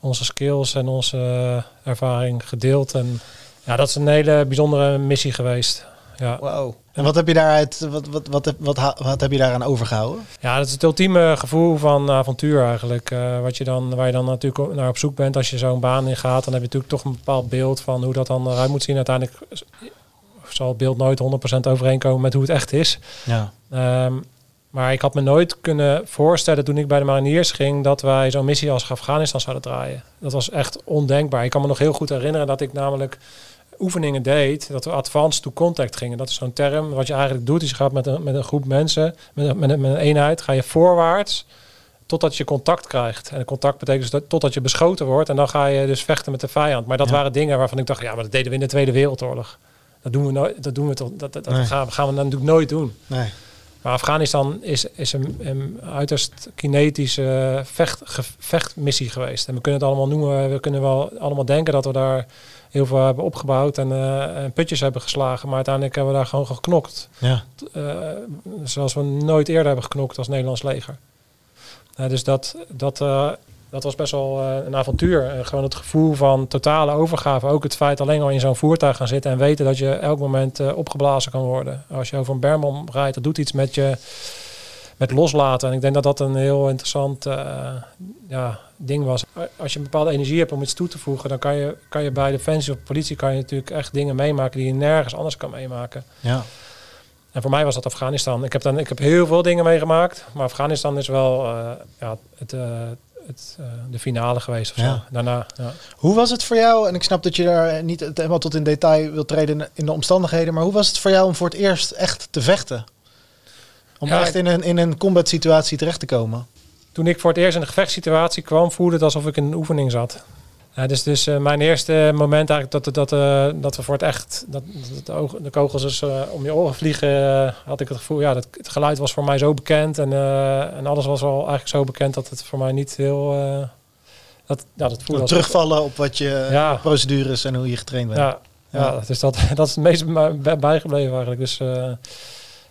onze skills en onze ervaring gedeeld. En ja, dat is een hele bijzondere missie geweest. Ja. Wauw. En wat heb je daaruit, wat, wat, wat, heb- wat, wat heb je daaraan overgehouden? Ja, dat is het ultieme gevoel van avontuur eigenlijk. Eh, wat je dan, waar je dan natuurlijk naar op zoek bent als je zo'n baan in gaat. Dan heb je natuurlijk toch een bepaald beeld van hoe dat dan eruit moet zien. Uiteindelijk zal het beeld nooit 100% overeenkomen met hoe het echt is. Ja. Ehm, maar ik had me nooit kunnen voorstellen toen ik bij de mariniers ging dat wij zo'n missie als Afghanistan zouden draaien. Dat was echt ondenkbaar. Ik kan me nog heel goed herinneren dat ik namelijk oefeningen deed, dat we advanced to contact gingen. Dat is zo'n term. Wat je eigenlijk doet, is je gaat met een, met een groep mensen, met een, met, een, met een eenheid, ga je voorwaarts totdat je contact krijgt. En contact betekent dus dat, totdat je beschoten wordt en dan ga je dus vechten met de vijand. Maar dat Ja. waren dingen waarvan ik dacht, ja, maar dat deden we in de Tweede Wereldoorlog. Dat doen we nooit. Dat doen we toch. Dat, dat, dat Nee. gaan, we- gaan we natuurlijk nooit doen. Nee. Maar Afghanistan is, is een, een uiterst kinetische vecht, ge- vechtmissie geweest. En we kunnen het allemaal noemen. We kunnen wel allemaal denken dat we daar heel veel hebben opgebouwd en, eh, en putjes hebben geslagen. Maar uiteindelijk hebben we daar gewoon geknokt. Ja. Eh, zoals we nooit eerder hebben geknokt als Nederlands leger. Dus dat, dat, eh, dat was best wel een avontuur. En gewoon het gevoel van totale overgave. Ook het feit alleen al in zo'n voertuig gaan zitten en weten dat je elk moment opgeblazen kan worden. Als je over een berm rijdt, dat doet iets met je met loslaten. En ik denk dat dat een heel interessant eh, ja, ding was. Als je een bepaalde energie hebt om iets toe te voegen, dan kan je, kan je bij Defensie of politie kan je natuurlijk echt dingen meemaken die je nergens anders kan meemaken. Ja. En voor mij was dat Afghanistan. Ik heb, dan, ik heb heel veel dingen meegemaakt, maar Afghanistan is wel eh, ja, het, eh, het, de finale geweest. Of zo. Ja. Daarna, ja. Hoe was het voor jou, en ik snap dat je daar niet helemaal tot in detail wilt treden in de omstandigheden, maar hoe was het voor jou om voor het eerst echt te vechten? Om Ja, echt in een, in een combat situatie terecht te komen? Toen ik voor het eerst in een gevechtssituatie kwam, voelde het alsof ik in een oefening zat. Ja, dus dus eh, mijn eerste moment eigenlijk dat, dat, eh, dat we voor het echt, dat, dat de, kogels dus eh, om je oren vliegen, had ik het gevoel, ja, dat, het geluid was voor mij zo bekend en, en alles was al eigenlijk zo bekend dat het voor mij niet heel, dat, ja, dat voelde als- Terugvallen op wat je Ja. procedures en hoe je getraind bent. Ja, ja. Dus dat, dat is het meest bij- bij- bijgebleven eigenlijk. Dus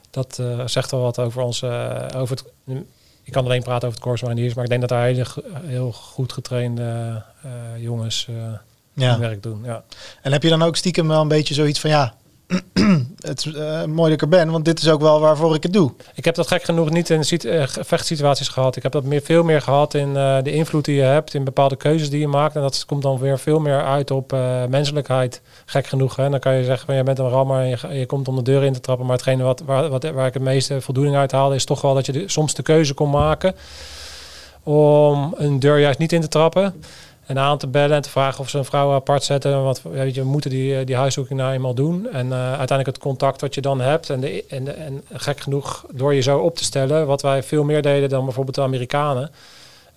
dat eh, zegt wel wat over ons, eh, over het, ik kan alleen praten over het Corps Mariniers, maar ik denk dat daar hele, heel goed getrainde eh, jongens Ja. hun werk doen. Ja. En heb je dan ook stiekem wel een beetje zoiets van ja, het is eh, mooi dat ik er ben, want dit is ook wel waarvoor ik het doe. Ik heb dat gek genoeg niet in eh, vechtsituaties gehad. Ik heb dat meer, veel meer gehad in eh, de invloed die je hebt, in bepaalde keuzes die je maakt. En dat komt dan weer veel meer uit op menselijkheid. Gek genoeg. Hè? Dan kan je zeggen van je bent een rammer en je, komt om de deur in te trappen. Maar hetgene wat, waar, wat, waar ik het meeste voldoening uit haalde, is toch wel dat je soms de keuze kon maken om een deur juist niet in te trappen. En aan te bellen en te vragen of ze een vrouw apart zetten. Want weet je, we moeten die, die huiszoeking nou eenmaal doen. En eh, uiteindelijk het contact wat je dan hebt. En, de, en, en gek genoeg, door je zo op te stellen, wat wij veel meer deden dan bijvoorbeeld de Amerikanen.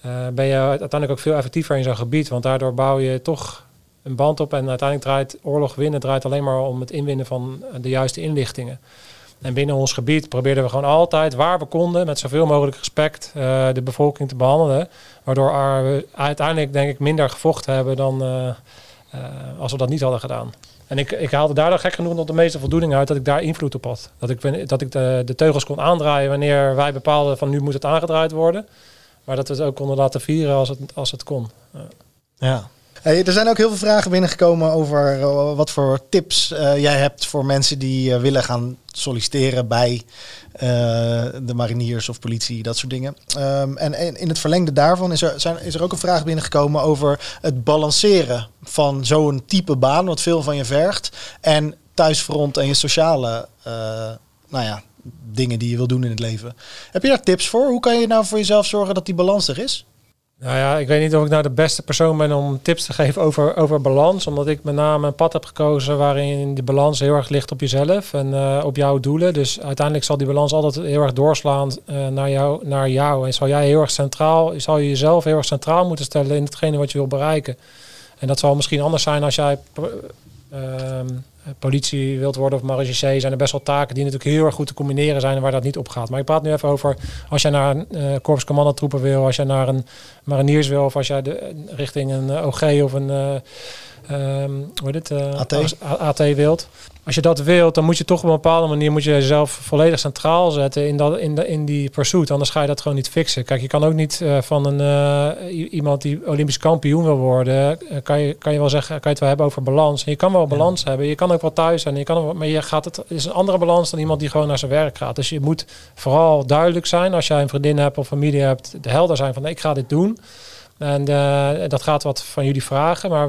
eh, ben je uiteindelijk ook veel effectiever in zo'n gebied. Want daardoor bouw je toch een band op. En uiteindelijk draait oorlog winnen draait alleen maar om het inwinnen van de juiste inlichtingen. En binnen ons gebied probeerden we gewoon altijd, waar we konden, met zoveel mogelijk respect, eh, de bevolking te behandelen. Waardoor we uiteindelijk, denk ik, minder gevochten hebben dan eh, eh, als we dat niet hadden gedaan. En ik, ik haalde daardoor gek genoeg nog de meeste voldoening uit dat ik daar invloed op had. Dat ik, dat ik de, de teugels kon aandraaien wanneer wij bepaalden van nu moet het aangedraaid worden. Maar dat we het ook konden laten vieren als het, als het kon. Ja. Er zijn ook heel veel vragen binnengekomen over eh, wat voor tips eh, jij hebt voor mensen die eh, willen gaan solliciteren bij de mariniers of politie, dat soort dingen. Ehm, en, in het verlengde daarvan is er, zijn, is er ook een vraag binnengekomen over het balanceren van zo'n type baan, wat veel van je vergt, en thuisfront en je sociale nou ja, dingen die je wil doen in het leven. Heb je daar tips voor? Hoe kan je nou voor jezelf zorgen dat die balans er is? Nou ja, ik weet niet of ik nou de beste persoon ben om tips te geven over, over balans. Omdat ik met name een pad heb gekozen waarin de balans heel erg ligt op jezelf en eh, op jouw doelen. Dus uiteindelijk zal die balans altijd heel erg doorslaan eh, naar, jou, naar jou. En zal jij heel erg centraal, zal je jezelf heel erg centraal moeten stellen in hetgene wat je wil bereiken. En dat zal misschien anders zijn als jij ehm, politie wilt worden of marechaussee. Zijn er best wel taken die natuurlijk heel erg goed te combineren zijn en waar dat niet op gaat. Maar ik praat nu even over als jij naar een uh, korps wil, als jij naar een mariniers wil of als jij de, richting een eh, OG of een uh, um, hoe heet het, AT. AT wilt als je dat wilt, dan moet je toch op een bepaalde manier moet je jezelf volledig centraal zetten in, dat, in, de, in die pursuit. Anders ga je dat gewoon niet fixen. Kijk, je kan ook niet uh, van een, uh, iemand die Olympisch kampioen wil worden, uh, kan, je, kan je wel zeggen, kan je het wel hebben over balans. En je kan wel balans ja. hebben. Je kan ook wel thuis zijn. Je kan ook, maar je gaat het, het is een andere balans dan iemand die gewoon naar zijn werk gaat. Dus je moet vooral duidelijk zijn als jij een vriendin hebt of familie hebt, de helder zijn van nee, ik ga dit doen. En uh, dat gaat wat van jullie vragen, maar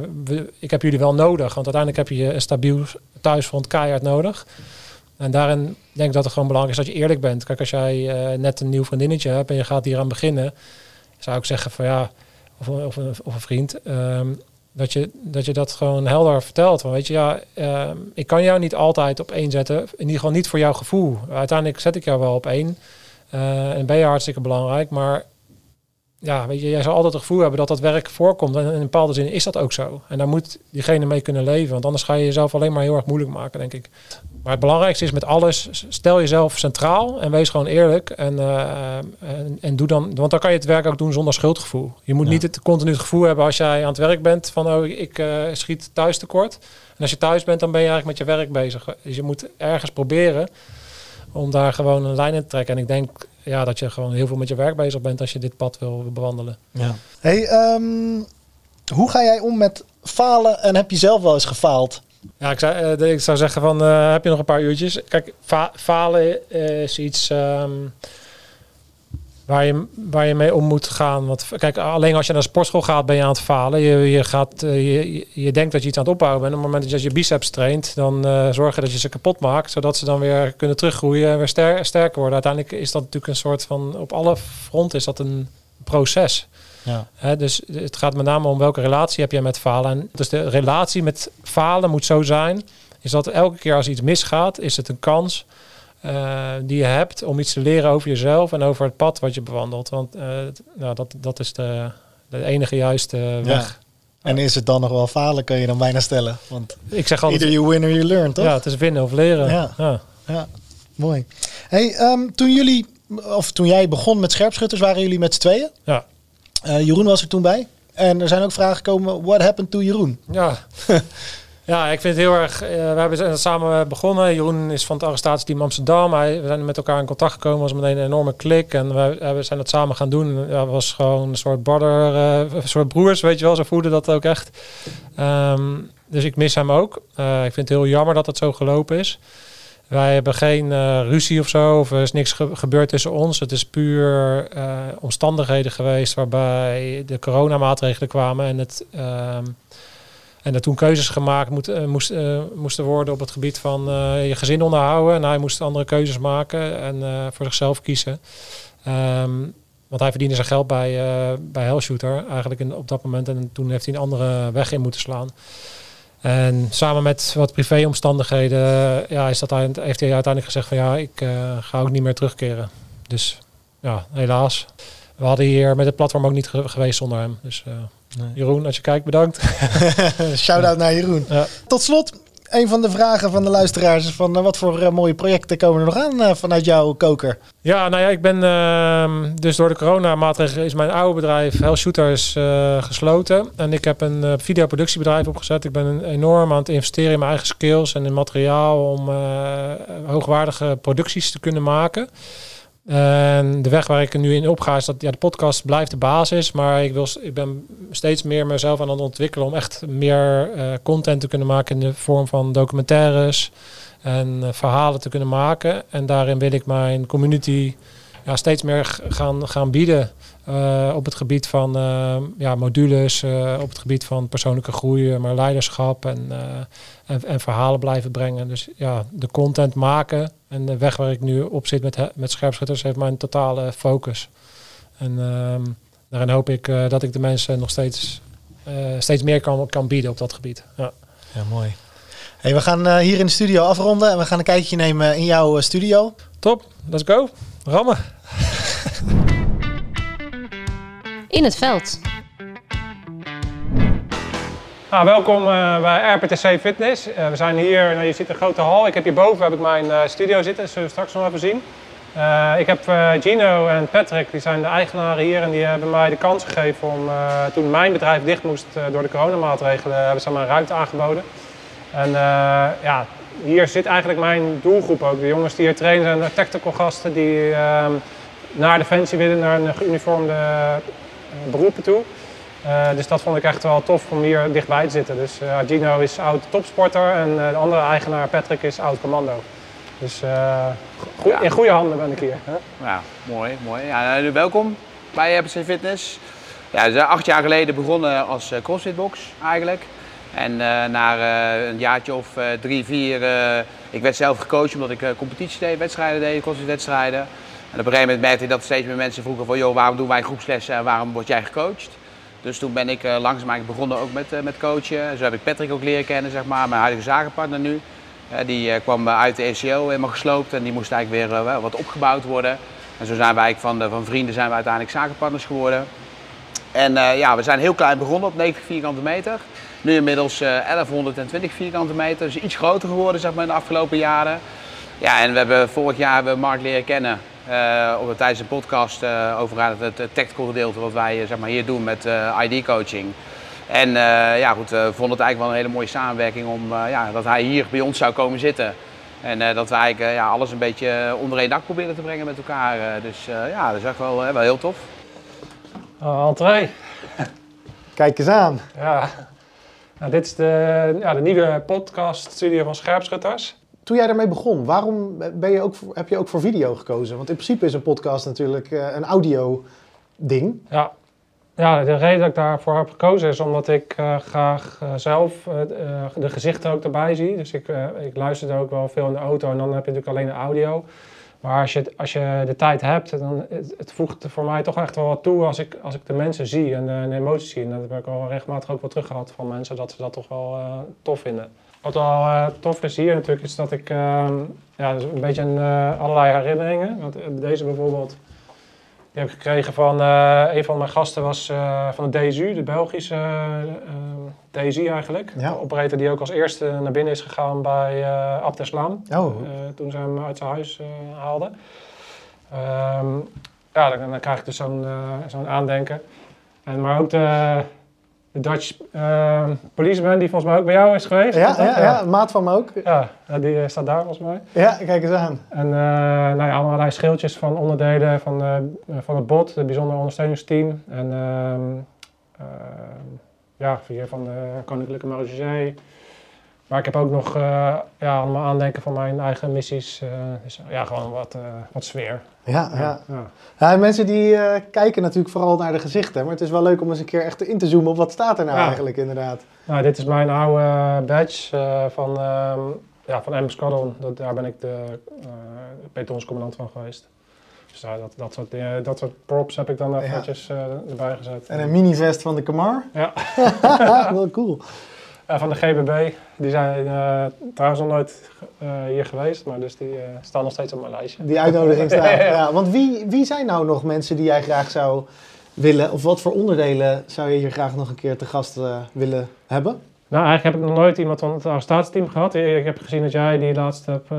ik heb jullie wel nodig. Want uiteindelijk heb je een stabiel thuisfront keihard nodig. En daarin denk ik dat het gewoon belangrijk is dat je eerlijk bent. Kijk, als jij uh, net een nieuw vriendinnetje hebt en je gaat hier aan beginnen, zou ik zeggen van ja, of, of, een, of een vriend, um, dat, je, dat gewoon helder vertelt. Van weet je, ja, uh, ik kan jou niet altijd op één zetten. In ieder geval niet voor jouw gevoel. Uiteindelijk zet ik jou wel op één. Uh, en ben je hartstikke belangrijk, maar ja, weet je, jij zal altijd het gevoel hebben dat dat werk voorkomt. En in bepaalde zin is dat ook zo. En daar moet diegene mee kunnen leven. Want anders ga je jezelf alleen maar heel erg moeilijk maken, denk ik. Maar het belangrijkste is met alles, stel jezelf centraal en wees gewoon eerlijk. En, uh, en, en, doe dan, want dan kan je het werk ook doen zonder schuldgevoel. Je moet ja. niet het continu het gevoel hebben als jij aan het werk bent van oh, ik uh, schiet thuis tekort. En als je thuis bent, dan ben je eigenlijk met je werk bezig. Dus je moet ergens proberen om daar gewoon een lijn in te trekken. En ik denk ja, dat je gewoon heel veel met je werk bezig bent als je dit pad wil bewandelen. Ja. Hey, um, hoe ga jij om met falen en heb je zelf wel eens gefaald? Ja, ik zou, uh, ik zou zeggen van uh, heb je nog een paar uurtjes? Kijk, fa falen is iets um, waar, je, waar je mee om moet gaan. Want kijk, alleen als je naar de sportschool gaat ben je aan het falen. Je, je, gaat, uh, je, je denkt dat je iets aan het opbouwen bent. Op het moment dat je je biceps traint, dan uh, zorg je dat je ze kapot maakt. Zodat ze dan weer kunnen teruggroeien en weer ster sterker worden. Uiteindelijk is dat natuurlijk een soort van, op alle fronten is dat een proces. Ja. He, dus het gaat met name om welke relatie heb je met falen. En dus de relatie met falen moet zo zijn, is dat elke keer als iets misgaat, is het een kans uh, die je hebt om iets te leren over jezelf en over het pad wat je bewandelt. Want uh, nou, dat, dat is de, de enige juiste weg. Ja. En is het dan nog wel falen, kun je dan bijna stellen. Want ik zeg altijd, either you win or you learn, toch? Ja, het is winnen of leren. Ja, ja. ja. mooi. Hey, um, toen jullie, of toen jij begon met scherpschutters, waren jullie met z'n tweeën? Ja. Uh, Jeroen was er toen bij. En er zijn ook vragen gekomen, what happened to Jeroen? Ja. Ja, ik vind het heel erg. Uh, we hebben samen begonnen. Jeroen is van het arrestatieteam Amsterdam. We zijn met elkaar in contact gekomen. was meteen een enorme klik. En we, we zijn dat samen gaan doen. Ja, was gewoon een soort brother, uh, een soort broers, weet je wel. Zo voelde dat ook echt. Um, dus ik mis hem ook. Ik vind het heel jammer dat het zo gelopen is. Wij hebben geen ruzie of zo, of er is niks ge gebeurd tussen ons. Het is puur omstandigheden geweest waarbij de coronamaatregelen kwamen en het. Uh, en er toen keuzes gemaakt uh, moest, uh, moesten worden op het gebied van uh, je gezin onderhouden. En hij moest andere keuzes maken en voor zichzelf kiezen. Um, want hij verdiende zijn geld bij, bij Hellshooter eigenlijk op dat moment. En toen heeft hij een andere weg in moeten slaan. En samen met wat privéomstandigheden ja, is dat heeft hij uiteindelijk gezegd van ja, ik ga ook niet meer terugkeren. Dus ja, helaas. We hadden hier met het platform ook niet ge geweest zonder hem. Dus Nee. Jeroen, als je kijkt, bedankt. Shout-out naar Jeroen. Ja. Tot slot, een van de vragen van de luisteraars is van uh, wat voor uh, mooie projecten komen er nog aan uh, vanuit jouw koker? Ja, nou ja, ik ben ehm, dus door de coronamaatregelen is mijn oude bedrijf Hell Shooters gesloten. En ik heb een videoproductiebedrijf opgezet. Ik ben enorm aan het investeren in mijn eigen skills en in materiaal om hoogwaardige producties te kunnen maken. En de weg waar ik nu in opga is dat ja, de podcast blijft de basis. Maar ik, wil, ik ben steeds meer mezelf aan het ontwikkelen om echt meer uh, content te kunnen maken in de vorm van documentaires en uh, verhalen te kunnen maken. En daarin wil ik mijn community ja, steeds meer gaan, gaan bieden. Uh, op het gebied van uh, ja, modules, uh, op het gebied van persoonlijke groei, maar leiderschap en, en, en, verhalen blijven brengen. Dus ja, de content maken en de weg waar ik nu op zit met, met scherpschutters heeft mijn totale focus. En ehm, daarin hoop ik eh, dat ik de mensen nog steeds, eh, steeds meer kan, kan bieden op dat gebied. Ja. Ja, mooi. Hey, we gaan eh, hier in de studio afronden en we gaan een kijkje nemen in jouw eh, studio. Top, let's go. Rammen. In het veld. Nou, welkom eh, bij RPTC Fitness. Eh, we zijn hier, nou, je ziet een grote hal. Ik heb hierboven heb ik mijn eh, studio zitten, dat zullen we straks nog even zien. Ik heb Gino en Patrick, die zijn de eigenaren hier en die hebben mij de kans gegeven om, toen mijn bedrijf dicht moest door de coronamaatregelen, hebben ze mij een ruimte aangeboden. En ja, hier zit eigenlijk mijn doelgroep ook. De jongens die hier trainen zijn de tactical gasten die ehm, naar Defensie willen, naar een geuniformde beroepen toe. Eh, dus dat vond ik echt wel tof om hier dichtbij te zitten. Dus eh, Gino is oud topsporter en eh, de andere eigenaar Patrick is oud commando. Dus eh, Ja. in goede handen ben ik hier. Hè? Ja, mooi, mooi. Ja, welkom bij RPC Fitness. Ja, we zijn acht jaar geleden begonnen als eh, crossfitbox eigenlijk. En eh, na eh, een jaartje of eh, drie, vier, eh, ik werd zelf gecoacht omdat ik eh, competitie deed, wedstrijden deed, crossfitwedstrijden. En op een gegeven moment merkte ik dat steeds meer mensen vroegen van, joh, waarom doen wij groepslessen en waarom word jij gecoacht? Dus toen ben ik eh, langzaam eigenlijk begonnen ook met, eh, met coachen. Zo heb ik Patrick ook leren kennen, zeg maar, mijn huidige zakenpartner nu. Eh, die kwam uit de ECO helemaal gesloopt en die moest eigenlijk weer wat opgebouwd worden. En zo zijn wij van, van vrienden zijn we uiteindelijk zakenpartners geworden. En ja, we zijn heel klein begonnen op 90 vierkante meter. Nu inmiddels eh 1120 vierkante meter. Dus iets groter geworden zeg maar, in de afgelopen jaren. Ja, en we hebben vorig jaar hebben Mark leren kennen eh, op, tijdens een podcast eh, over het, het, het tactical gedeelte wat wij eh, zeg maar, hier doen met eh, ID-coaching. En eh, ja, goed, we vonden het eigenlijk wel een hele mooie samenwerking om eh, ja, dat hij hier bij ons zou komen zitten. En eh, dat we eigenlijk ja, alles een beetje onder één dak proberen te brengen met elkaar. Eh, dus eh, ja, dat is echt wel, wel heel tof. Uh, entree. Kijk eens aan. Ja. Nou, dit is de, ja, de nieuwe podcast studio van Scherpschutters. Toen jij daarmee begon, waarom ben je ook heb je ook voor video gekozen? Want in principe is een podcast natuurlijk eh, een audio ding. Ja. ja, de reden dat ik daarvoor heb gekozen is omdat ik eh, graag eh, zelf de gezichten ook erbij zie. Dus ik, ik luister ook wel veel in de auto en dan heb je natuurlijk alleen de audio. Maar als je, als je de tijd hebt, dan het, voegt voor mij toch echt wel wat toe als ik, als ik de mensen zie en de, de emoties zie. En dat heb ik al regelmatig ook wel teruggehad van mensen, dat ze dat toch wel tof vinden. Wat wel eh, tof is hier natuurlijk, is dat ik ehm, ja, dus een beetje een, eh, allerlei herinneringen. Want eh, deze bijvoorbeeld, die heb ik gekregen van een van mijn gasten was van de DSU, de Belgische DSI eigenlijk. Ja. De operator die ook als eerste naar binnen is gegaan bij eh Abdeslam. Oh, toen ze hem uit zijn huis haalden. Ehm, ja, dan, dan krijg ik dus zo'n zo'n aandenken. En, maar ook de, de Dutch eh, policeman die volgens mij ook bij jou is geweest. ja, Is ja, ja, maat van me ook. Ja, ja, die eh, staat daar volgens mij. Ja, kijk eens aan. En eh nou ja, allerlei schildjes van onderdelen van, eh, van het BOT, het bijzonder ondersteuningsteam. En ehm, ehm, ja, hier van de Koninklijke Marechaussee. Maar ik heb ook nog eh, ja, allemaal aandenken van mijn eigen missies. eh, dus ja, gewoon wat, eh, wat sfeer. Ja, ja. Ja. ja mensen die eh, kijken natuurlijk vooral naar de gezichten. Maar het is wel leuk om eens een keer echt in te zoomen op wat staat er nou Ja. eigenlijk inderdaad. Nou, dit is mijn oude badge eh, van, ehm ja, van M Squadron. Dat, daar ben ik de uh, van geweest. Dus ja, dat, dat, soort, dingen- dat soort props heb ik dan Ja. eventjes eh, erbij gezet. En een minivest van de Kamar. Ja. wel cool. Eh, van de GBB. Die zijn eh, trouwens nog nooit eh, hier geweest, maar dus die staan nog steeds op mijn lijstje. Die uitnodiging staat. Ja, ja. Ja, want wie, wie zijn nou nog mensen die jij graag zou willen, of wat voor onderdelen zou je hier graag nog een keer te gast willen hebben? Nou, eigenlijk heb ik nog nooit iemand van het arrestatieteam gehad. Ik heb gezien dat jij die laatst hebt eh,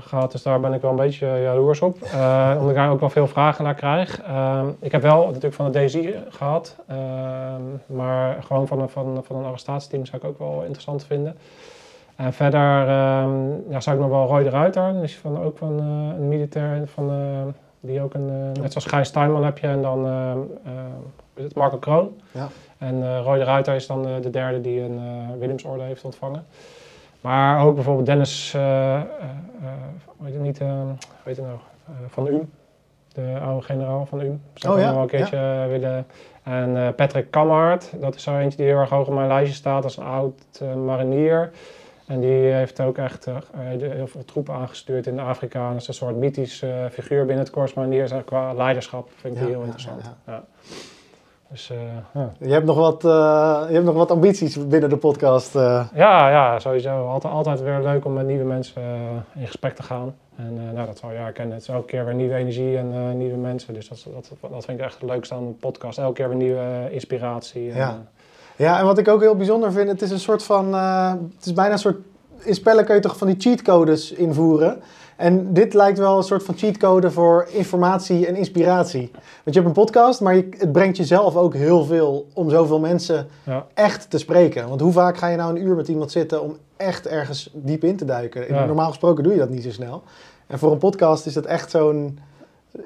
gehad, dus daar ben ik wel een beetje jaloers op. Eh, omdat ik daar ook wel veel vragen naar krijg. Ehm, ik heb wel natuurlijk van de DSI gehad, ehm, maar gewoon van, een- van, van een arrestatieteam zou ik ook wel interessant vinden. En verder ehm, ja, zou ik nog wel Roy de Ruiter, dus van, ook van eh, een militair, van, eh, die ook een, eh, net zoals Gijs Tuinman heb je en dan eh, is het, Marco Kroon. Ja. En eh Roy de Ruiter is dan eh, de derde die een eh Willemsorde heeft ontvangen. Maar ook bijvoorbeeld Dennis, hoe heet het niet, eh, hoe heet het nou, van UM. De oude generaal van UM. Zou Oh ja, nog een keertje willen. En Patrick Kamhart, dat is zo eentje die heel erg hoog op mijn lijstje staat als een oud marinier. En die heeft ook echt heel veel troepen aangestuurd in Afrika. En dat is een soort mythisch eh, figuur binnen het Korps Mariniers. En qua leiderschap vind ik die heel interessant. ja, Ja. Dus uh, ja. Je hebt nog wat, uh, je hebt nog wat ambities binnen de podcast. Uh. Ja, ja, sowieso. Altijd, altijd weer leuk om met nieuwe mensen in gesprek te gaan. En nou, dat zal je herkennen. Het is elke keer weer nieuwe energie en nieuwe mensen. Dus dat, dat, dat vind ik echt het leukste aan de podcast. Elke keer weer nieuwe inspiratie. En, ja. ja, en wat ik ook heel bijzonder vind, het is een soort van... het is bijna een soort... In spellen kun je toch van die cheatcodes invoeren... En dit lijkt wel een soort van cheatcode voor informatie en inspiratie. Want je hebt een podcast, maar je, het brengt jezelf ook heel veel om zoveel mensen ja. echt te spreken. Want hoe vaak ga je nou een uur met iemand zitten om echt ergens diep in te duiken? Normaal gesproken doe je dat niet zo snel. En voor een podcast is dat echt zo'n...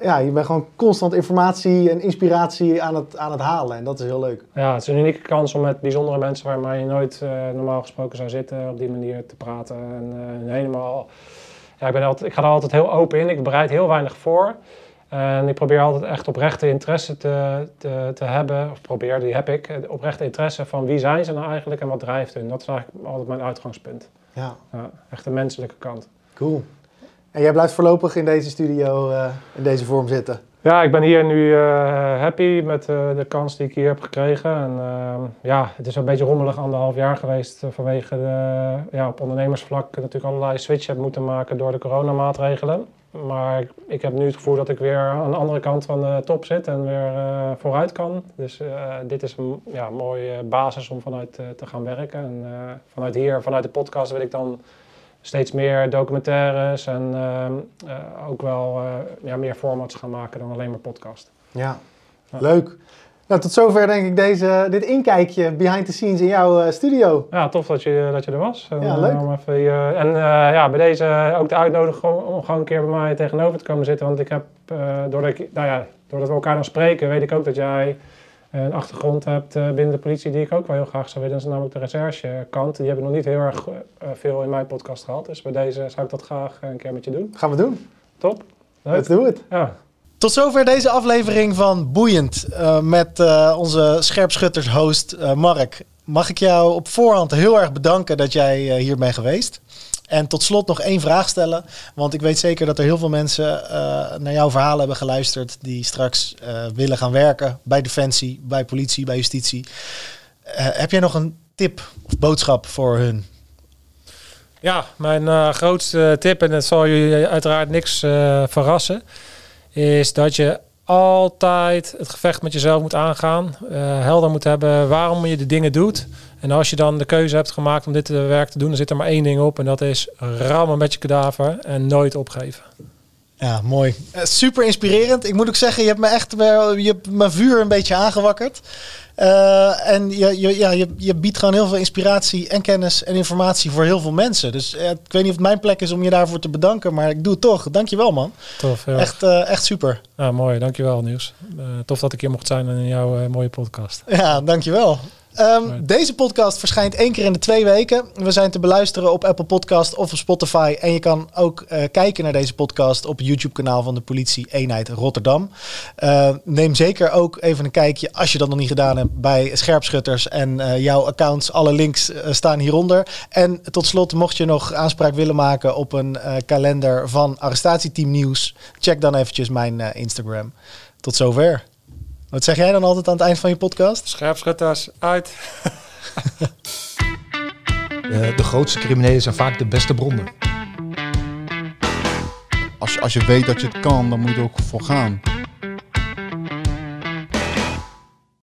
Ja, je bent gewoon constant informatie en inspiratie aan het, aan het halen. En dat is heel leuk. Ja, het is een unieke kans om met bijzondere mensen waar je nooit uh, normaal gesproken zou zitten, op die manier te praten. En uh, helemaal ja, ik, ben altijd, ik ga er altijd heel open in. Ik bereid heel weinig voor. En ik probeer altijd echt oprechte interesse te, te, te hebben, of probeer, die heb ik, oprechte interesse van wie zijn ze nou eigenlijk en wat drijft hun. Dat is eigenlijk altijd mijn uitgangspunt. Ja. ja echt de menselijke kant. Cool. En jij blijft voorlopig in deze studio, uh, in deze vorm zitten? Ja, ik ben hier nu uh, happy met uh, de kans die ik hier heb gekregen. En uh, ja, het is een beetje rommelig anderhalf jaar geweest vanwege de, ja, op ondernemersvlak natuurlijk allerlei switch heb moeten maken door de coronamaatregelen. Maar ik, ik, heb nu het gevoel dat ik weer aan de andere kant van de top zit en weer vooruit kan. Dus dit is een ja, mooie basis om vanuit te gaan werken. En vanuit hier, vanuit de podcast wil ik dan steeds meer documentaires en ehm, eh, ook wel uh, ja, meer formats gaan maken dan alleen maar podcast. Ja, leuk. Nou, tot zover denk ik deze, dit inkijkje behind the scenes in jouw uh, studio. Ja, tof dat je, dat je er was. En, ja, leuk. Even, en ja, bij deze ook de uitnodiging om gewoon een keer bij mij tegenover te komen zitten. Want ik heb, doordat, ik, nou ja, doordat we elkaar dan spreken, weet ik ook dat jij een achtergrond hebt eh, binnen de politie die ik ook wel heel graag zou willen. Dat is namelijk de recherchekant. Die hebben nog niet heel erg eh, veel in mijn podcast gehad. Dus bij deze zou ik dat graag een keer met je doen. Gaan we doen. Top. Leuk. Let's do it. Ja. Tot zover deze aflevering van Boeiend uh, met onze scherpschutters-host Mark. Mag ik jou op voorhand heel erg bedanken dat jij hier bent geweest. En tot slot nog één vraag stellen. Want ik weet zeker dat er heel veel mensen uh, naar jouw verhaal hebben geluisterd. die straks uh, willen gaan werken bij Defensie, bij politie, bij justitie. Uh, heb jij nog een tip of boodschap voor hun? Ja, mijn grootste tip, en dat zal je uiteraard niks verrassen, is dat je altijd het gevecht met jezelf moet aangaan. helder moet hebben waarom je de dingen doet. En als je dan de keuze hebt gemaakt om dit werk te doen, dan zit er maar één ding op. En dat is rammen met je kadaver en nooit opgeven. Ja, mooi. Uh, super inspirerend. Ik moet ook zeggen, je hebt me echt je hebt mijn vuur een beetje aangewakkerd. Uh, en je, je, ja, je, je biedt gewoon heel veel inspiratie en kennis en informatie voor heel veel mensen. Dus uh, ik weet niet of het mijn plek is om je daarvoor te bedanken, maar ik doe het toch. Dankjewel man. Tof. Echt, echt super. Ja, mooi. Dankjewel Nieuws. tof dat ik hier mocht zijn in jouw mooie podcast. Ja, dankjewel. Um, Deze podcast verschijnt één keer in de twee weken. We zijn te beluisteren op Apple Podcast of op Spotify. En je kan ook uh, kijken naar deze podcast op het YouTube-kanaal van de Politie Eenheid Rotterdam. Uh, neem zeker ook even een kijkje, als je dat nog niet gedaan hebt, bij Scherpschutters en uh, jouw accounts. Alle links staan hieronder. En tot slot, mocht je nog aanspraak willen maken op een kalender van Arrestatieteam Nieuws, check dan eventjes mijn Instagram. Tot zover. Wat zeg jij dan altijd aan het eind van je podcast? Scherpschutters uit. de, de grootste criminelen zijn vaak de beste bronnen. Als je, als je weet dat je het kan, dan moet je er ook voor gaan.